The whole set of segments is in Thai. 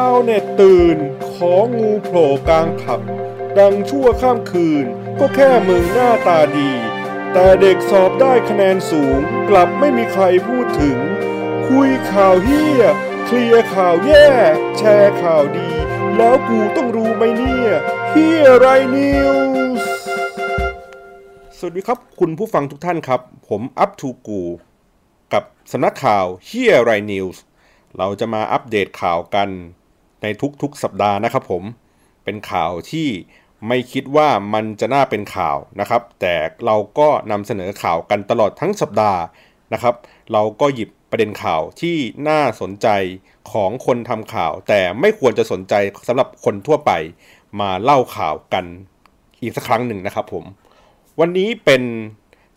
าวเน็ตตื่น ของงูโผล่กลางผับ ดังชั่วข้ามคืน ก็แค่มึงหน้าตาดี แต่เด็กสอบได้คะแนนสูง กลับไม่มีใครพูดถึง คุยข่าวเฮียเคลียร์ข่าวแย่ แชร์ข่าวดี แล้วกูต้องรู้ไหมเนี่ยเฮียไรนิวส์สวัสดีครับคุณผู้ฟังทุกท่านครับ ผมอัพทูกู กับสำนักข่าวเฮียไรนิวส์เราจะมาอัปเดตข่าวกัน ในทุกๆสัปดาห์นะครับผมเป็นข่าวที่ไม่คิดว่ามันจะน่าเป็นข่าวนะครับ แต่เราก็นำเสนอข่าวกันตลอดทั้งสัปดาห์นะครับ เราก็หยิบประเด็นข่าวที่น่าสนใจของคนทำข่าว แต่ไม่ควรจะสนใจสำหรับคนทั่วไปมาเล่าข่าวกันอีกสักครั้งหนึ่งนะครับผม วันนี้เป็น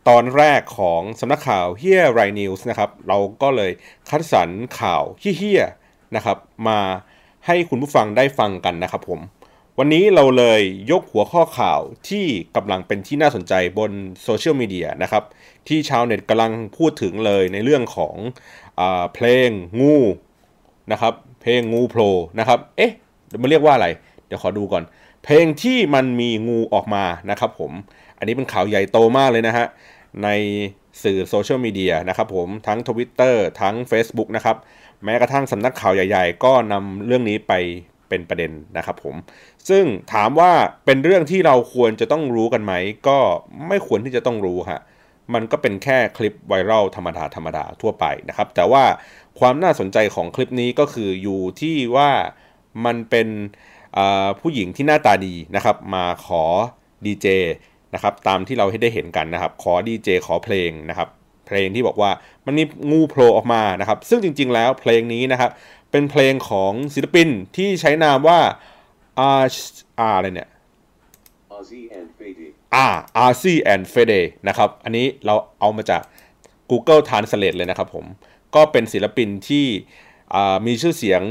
ตอนแรกของสำนักข่าวเฮียไรนิวส์นะครับ เราก็เลยคัดสรรข่าวเฮียนะครับ มา ให้คุณผู้ฟังได้ฟังกันนะครับผม วันนี้เราเลยยกหัวข้อข่าวที่กำลังเป็นที่น่าสนใจบนโซเชียลมีเดียนะครับ ที่ชาวเน็ตกำลังพูดถึงเลยในเรื่องของอเพลงงูนะครับเพลงงูโผล่นะครับ เอ๊ะมันเรียกว่าอะไร เดี๋ยวขอดูก่อน เพลงที่มันมีงูออกมานะครับผม อันนี้เป็นข่าวใหญ่โตมากเลยนะฮะ ในสื่อโซเชียลมีเดียนะครับผม ทั้ง Twitter ทั้ง Facebook นะครับ แม้กระทั่งสำนักข่าวใหญ่ ๆ ก็นำเรื่องนี้ไปเป็นประเด็นนะครับผม ซึ่งถามว่าเป็นเรื่องที่เราควรจะต้องรู้กันไหม ก็ไม่ควรที่จะต้องรู้ฮะมันก็เป็นแค่คลิปไวรัลธรรมดาธรรมดาทั่วไปนะครับ แต่ว่าความน่าสนใจของคลิปนี้ก็คืออยู่ที่ว่ามันเป็นผู้หญิงที่หน้าตาดีนะครับ มาขอดีเจนะครับตามที่เราได้เห็นกันนะครับ ขอดีเจขอเพลงนะครับ เพลงที่บอกว่ามันมีงูโผล่ออกมานะครับ ซึ่งจริง ๆ แล้วเพลงนี้นะครับ เป็นเพลงของศิลปินที่ใช้นามว่าอาอาอะไรเนี่ย Ozzy and Fade อ่า RC and Fede นะครับ อันนี้เราเอามาจาก Google Translate เลยนะครับผม ก็เป็นศิลปินที่มีชื่อเสียง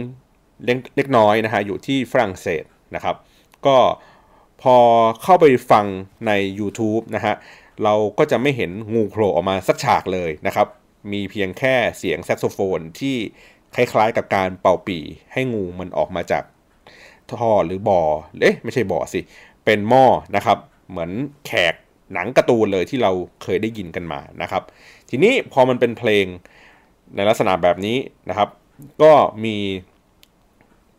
เล็กน้อยนะฮะอยู่ที่ฝรั่งเศสนะครับ ก็พอเข้าไปฟังใน YouTube นะฮะ เราก็จะไม่เห็นงูโผล่ออกมาสักฉากเลยนะครับ มีเพียงแค่เสียงแซกโซโฟนที่คล้ายๆกับการเป่าปีให้งูมันออกมาจากท่อหรือบ่อเอ๊ะไม่ใช่บ่อสิ เป็นหม้อนะครับ เหมือนแขกหนังการ์ตูนเลยที่เราเคยได้ยินกันมานะครับ ทีนี้พอมันเป็นเพลงในลักษณะแบบนี้นะครับ ก็มี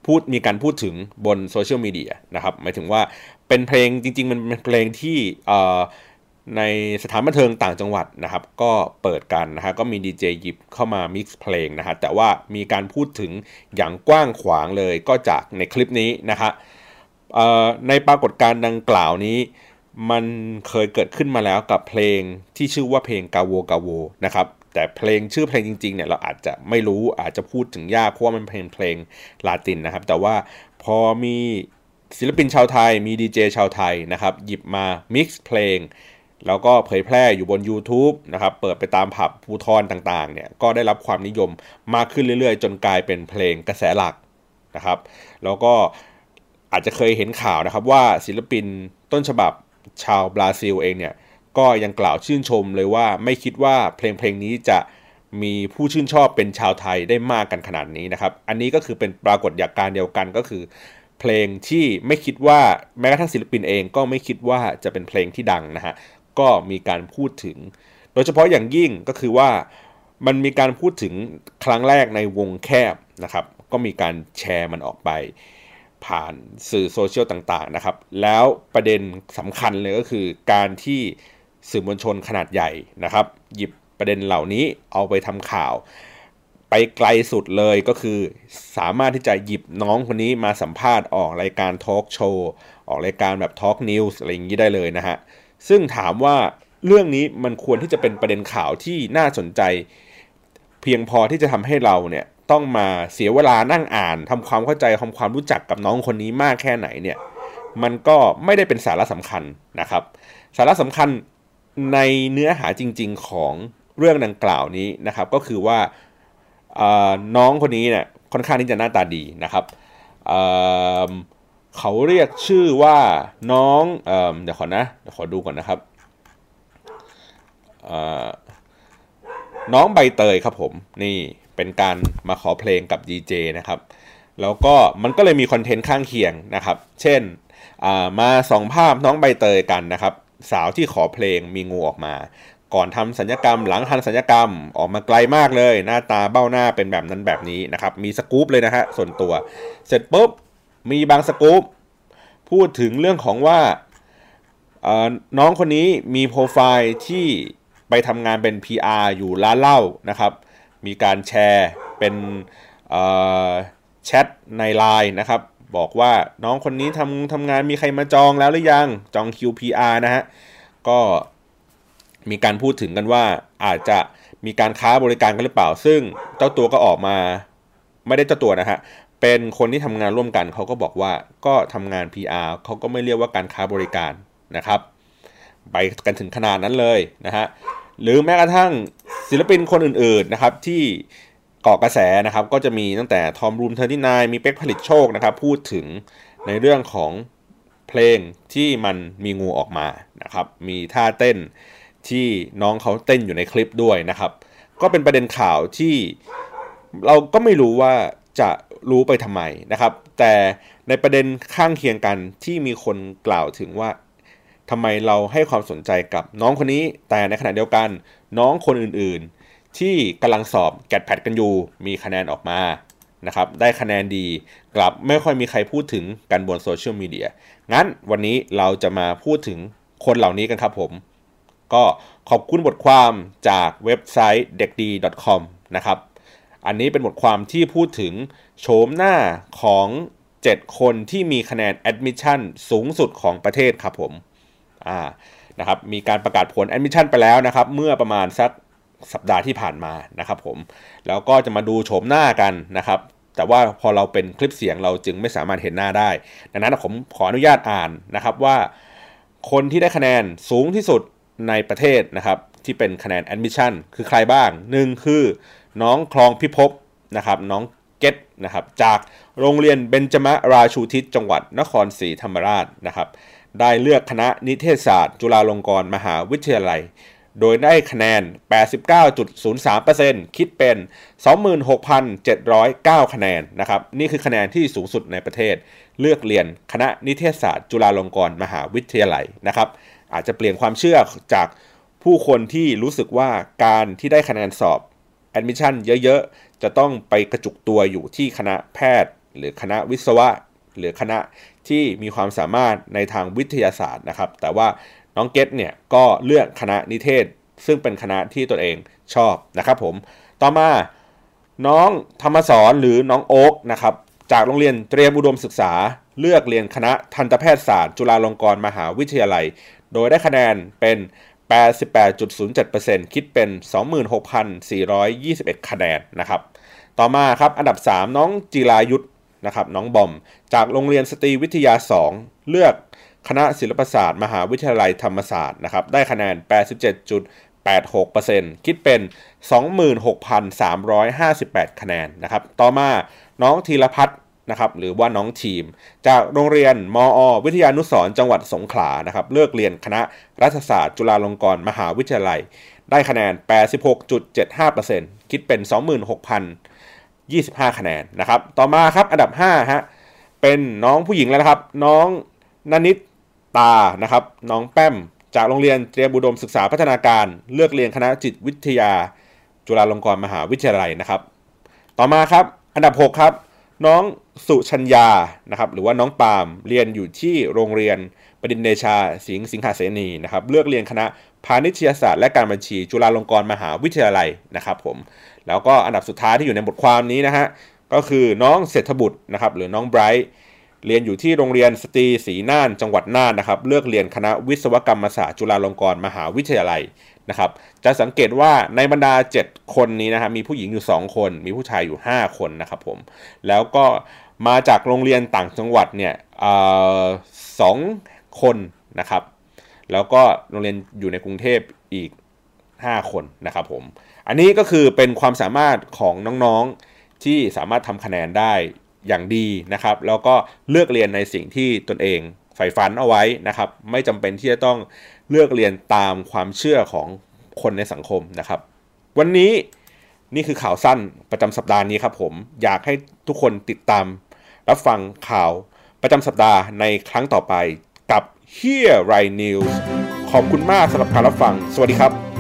พูดมีการพูดถึงบนโซเชียลมีเดียนะครับหมายถึงว่าเป็นเพลงจริง ๆ มันเป็นเพลงที่ ในสถานบันเทิงต่างจังหวัดนะครับ ก็เปิดกันนะฮะก็มีดีเจหยิบเข้ามามิกซ์เพลงนะฮะแต่ว่ามีการพูดถึงอย่างกว้างขวางเลยก็จากในคลิปนี้นะฮะในปรากฏการณ์ดังกล่าวนี้ มันเคยเกิดขึ้นมาแล้วกับเพลงที่ชื่อว่าเพลงกาโวกาโวนะครับแต่เพลงชื่อเพลงจริงๆเนี่ยเราอาจจะไม่รู้อาจจะพูดถึงยากเพราะว่ามันเป็นเพลงลาตินนะครับ แต่ว่าพอมีศิลปินชาวไทยมีดีเจชาวไทยนะครับ หยิบมา mix เพลง แล้วก็เผยแพร่อยู่บน YouTube นะครับเปิดไปตามผับภูธรต่างๆเนี่ยก็ได้รับความนิยมมากขึ้นเรื่อยๆ จนกลายเป็นเพลงกระแสหลักนะครับ แล้วก็อาจจะเคยเห็นข่าวนะครับว่าศิลปินต้นฉบับชาวบราซิลเองเนี่ยก็ยังกล่าวชื่นชมเลยว่าไม่คิดว่าเพลงเพลงนี้จะมีผู้ชื่นชอบเป็นชาวไทยได้มากกันขนาดนี้นะครับ อันนี้ก็คือเป็นปรากฏอยางการเดียวกันก็คือ เพลงที่ไม่คิดว่าแม้กระทั่งศิลปินเองก็ไม่คิดว่าจะเป็นเพลงที่ดังนะฮะ ก็มีการพูดถึง โดยเฉพาะอย่างยิ่งก็คือว่ามันมีการพูดถึงครั้งแรกในวงแคบนะครับ ก็มีการแชร์มันออกไป ผ่านสื่อโซเชียลต่างๆนะครับ แล้วประเด็นสำคัญเลยก็คือการที่สื่อมวลชนขนาดใหญ่นะครับ หยิบประเด็นเหล่านี้เอาไปทำข่าว ไปไกลสุดเลยก็คือ สามารถที่จะหยิบน้องคนนี้มาสัมภาษณ์ออกรายการทอล์กโชว์ออกรายการแบบ talk news อะไรอย่างนี้ได้เลยนะฮะ ซึ่งถามว่าเรื่องนี้มันควรที่จะเป็นประเด็นข่าวที่น่าสนใจ เพียงพอที่จะทำให้เราเนี่ยต้องมาเสียเวลานั่งอ่านทำความเข้าใจทำความรู้จักกับน้องคนนี้มากแค่ไหนเนี่ยมันก็ไม่ได้เป็นสาระสำคัญนะครับ สาระสำคัญในเนื้อหาจริง ๆของเรื่องดังกล่าวนี้นะครับ ก็คือว่าน้องคนนี้เนี่ยค่อนข้างที่จะหน้าตาดีนะครับ เขาเรียกชื่อว่าน้องเเดี๋ยวขอนะเดี๋ยวขอดูก่อนนะครับน้องใบเตยครับผมนี่เป็นการมาขอเพลงกับดีเจนะครับ แล้วก็มันก็เลยมีคอนเทนต์ข้างเคียงนะครับ เช่นมาสองภาพน้องใบเตยกันนะครับ สาวที่ขอเพลงมีงูออกมา ก่อนทำสัญญกรรม หลังทำสัญญกรรมออกมาไกลมากเลย หน้าตาเบ้าหน้าเป็นแบบนั้นแบบนี้นะครับ มีสกู๊ปเลยนะฮะส่วนตัว เสร็จปุ๊บ มีบางสกู๊ปพูดถึงเรื่องของว่าน้องคนนี้มีโปรไฟล์ที่ไปทำงานเป็น PR อยู่ร้านเหล้านะครับ มีการแชร์เป็นแชทในไลน์นะครับ บอกว่าน้องคนนี้ทำทำงานมีใครมาจองแล้วหรือยัง จอง QPR นะฮะ ก็มีการพูดถึงกันว่าอาจจะมีการค้าบริการกันหรือเปล่า ซึ่งเจ้าตัวก็ออกมาไม่ได้เจ้าตัวนะฮะ เป็นคนที่ทำงานร่วมกันเขาก็บอกว่าก็ทำงาน PR เขาก็ไม่เรียกว่าการค้าบริการนะครับ ไปกันถึงขนาดนั้นเลยนะฮะหรือแม้กระทั่งศิลปินคนอื่นๆนะครับที่เกาะกระแสนะครับก็จะมีตั้งแต่ทอมรูมเทอร์ที่นายมีเป็กผลิตโชคนะครับ พูดถึงในเรื่องของเพลงที่มันมีงูออกมานะครับ มีท่าเต้นที่น้องเขาเต้นอยู่ในคลิปด้วยนะครับ ก็เป็นประเด็นข่าวที่เราก็ไม่รู้ว่าจะ รู้ไปทำไมนะครับ แต่ในประเด็นข้างเคียงกันที่มีคนกล่าวถึงว่าทำไมเราให้ความสนใจกับน้องคนนี้ แต่ในขณะเดียวกันน้องคนอื่นๆ ที่กำลังสอบแกดแพดกันอยู่ มีคะแนนออกมานะครับ ได้คะแนนดี กลับไม่ค่อยมีใครพูดถึงกันบนโซเชียลมีเดียงั้นวันนี้เราจะมาพูดถึงคนเหล่านี้กันครับผม ก็ขอบคุณบทความจากเว็บไซต์เด็กดี .com นะครับ อันนี้เป็นบทความที่พูดถึงโฉมหน้าของ 7 คนที่มีคะแนน admission สูงสุดของประเทศครับผมอ่านะครับมีการประกาศผล admission ไปแล้วนะครับ เมื่อประมาณสักสัปดาห์ที่ผ่านมานะครับผมแล้วก็จะมาดูโฉมหน้ากันนะครับ แต่ว่าพอเราเป็นคลิปเสียงเราจึงไม่สามารถเห็นหน้าได้ ดังนั้นผมขออนุญาตอ่านนะครับว่า คนที่ได้คะแนนสูงที่สุดในประเทศนะครับ ที่เป็นคะแนน admission คือใครบ้างหนึ่งคือ น้องคลองพิภพนะครับน้องเกตนะครับจากโรงเรียนเบญจมราชูทิศจังหวัดนครศรีธรรมราชนะครับได้เลือกคณะนิเทศศาสตร์ จุฬาลงกรณ์มหาวิทยาลัย โดยได้คะแนน 89.03%คิดเป็น 26,709 คะแนนนะครับนี่คือคะแนนที่สูงสุดในประเทศ เลือกเรียนคณะนิเทศศาสตร์ จุฬาลงกรณ์มหาวิทยาลัยนะครับอาจจะเปลี่ยนความเชื่อจากผู้คนที่รู้สึกว่าการที่ได้คะแนนสอบ admission เยอะๆ จะต้องไปกระจุกตัวอยู่ที่คณะแพทย์ หรือคณะวิศวะ หรือคณะที่มีความสามารถในทางวิทยาศาสตร์นะครับ แต่ว่าน้องเกตเนี่ยก็เลือกคณะนิเทศ ซึ่งเป็นคณะที่ตนเองชอบนะครับผม ต่อมาน้องธรรมสอนหรือน้องโอ๊กนะครับจากโรงเรียนเตรียมอุดมศึกษา เลือกเรียนคณะทันตแพทยศาสตร์ จุฬาลงกรณ์มหาวิทยาลัย โดยได้คะแนนเป็น 88.07%คิดเป็น 26,421 คะแนนนะครับ ต่อมาครับอันดับ 3 น้องจีรายุทธนะครับน้องบอม จากโรงเรียนสตรีวิทยา 2 เลือกคณะศิลปศาสตร์ มหาวิทยาลัยธรรมศาสตร์นะครับได้คะแนน 87.86%คิดเป็น 26,358 คะแนนนะครับ ต่อมาน้องธีรพัฒน์ นะครับหรือว่าน้องทีม จากโรงเรียนมอ วิทยานุสรจังหวัดสงขลานะครับเลือกเรียนคณะรัฐศาสตร์ จุฬาลงกรณ์มหาวิทยาลัย ได้คะแนน 86.75%คิดเป็น 26,025 คะแนนนะครับต่อมาครับอันดับ5ฮะเป็นน้องผู้หญิงแล้วนะครับ น้องนนิตตานะครับน้องแป้มจากโรงเรียนเตรียมบุดมศึกษาพัฒนาการ เลือกเรียนคณะจิตวิทยา จุฬาลงกรณ์มหาวิทยาลัยนะครับ ต่อมาครับอันดับ 6 ครับ น้องสุชัญญานะครับหรือว่าน้องปาล์มเรียนอยู่ที่โรงเรียนปดินเดชาสิงห์สิงหาเสนีนะครับเลือกเรียนคณะพาณิชยศาสตร์และการบัญชี จุฬาลงกรณ์มหาวิทยาลัยนะครับผมแล้วก็อันดับสุดท้ายที่อยู่ในบทความนี้นะฮะก็คือน้องเศรษฐบุตรนะครับหรือน้องไบรท์เรียนอยู่ที่โรงเรียนสตรีศรีน่านจังหวัดน่านนะครับเลือกเรียนคณะวิศวกรรมศาสตร์จุฬาลงกรณ์มหาวิทยาลัย นะครับจะสังเกตว่าในบรรดา 7 คนนี้นะครับมีผู้หญิงอยู่ 2 คน มีผู้ชายอยู่ 5 คนนะครับผมแล้วก็มาจากโรงเรียนต่างจังหวัดเนี่ยสองคนนะครับแล้วก็โรงเรียนอยู่ในกรุงเทพอีก 5 คนนะครับผมอันนี้ก็คือเป็นความสามารถของน้องๆที่สามารถทำคะแนนได้อย่างดีนะครับ แล้วก็เลือกเรียนในสิ่งที่ตนเองใฝ่ฝันเอาไว้นะครับ ไม่จำเป็นที่จะต้อง เลือกเรียนตามความเชื่อของคนในสังคมนะครับ วันนี้นี่คือข่าวสั้นประจำสัปดาห์นี้ครับผมอยากให้ทุกคนติดตามรับฟังข่าวประจำสัปดาห์ในครั้งต่อไปกับ Here Right News ขอบคุณมากสำหรับการรับฟัง สวัสดีครับ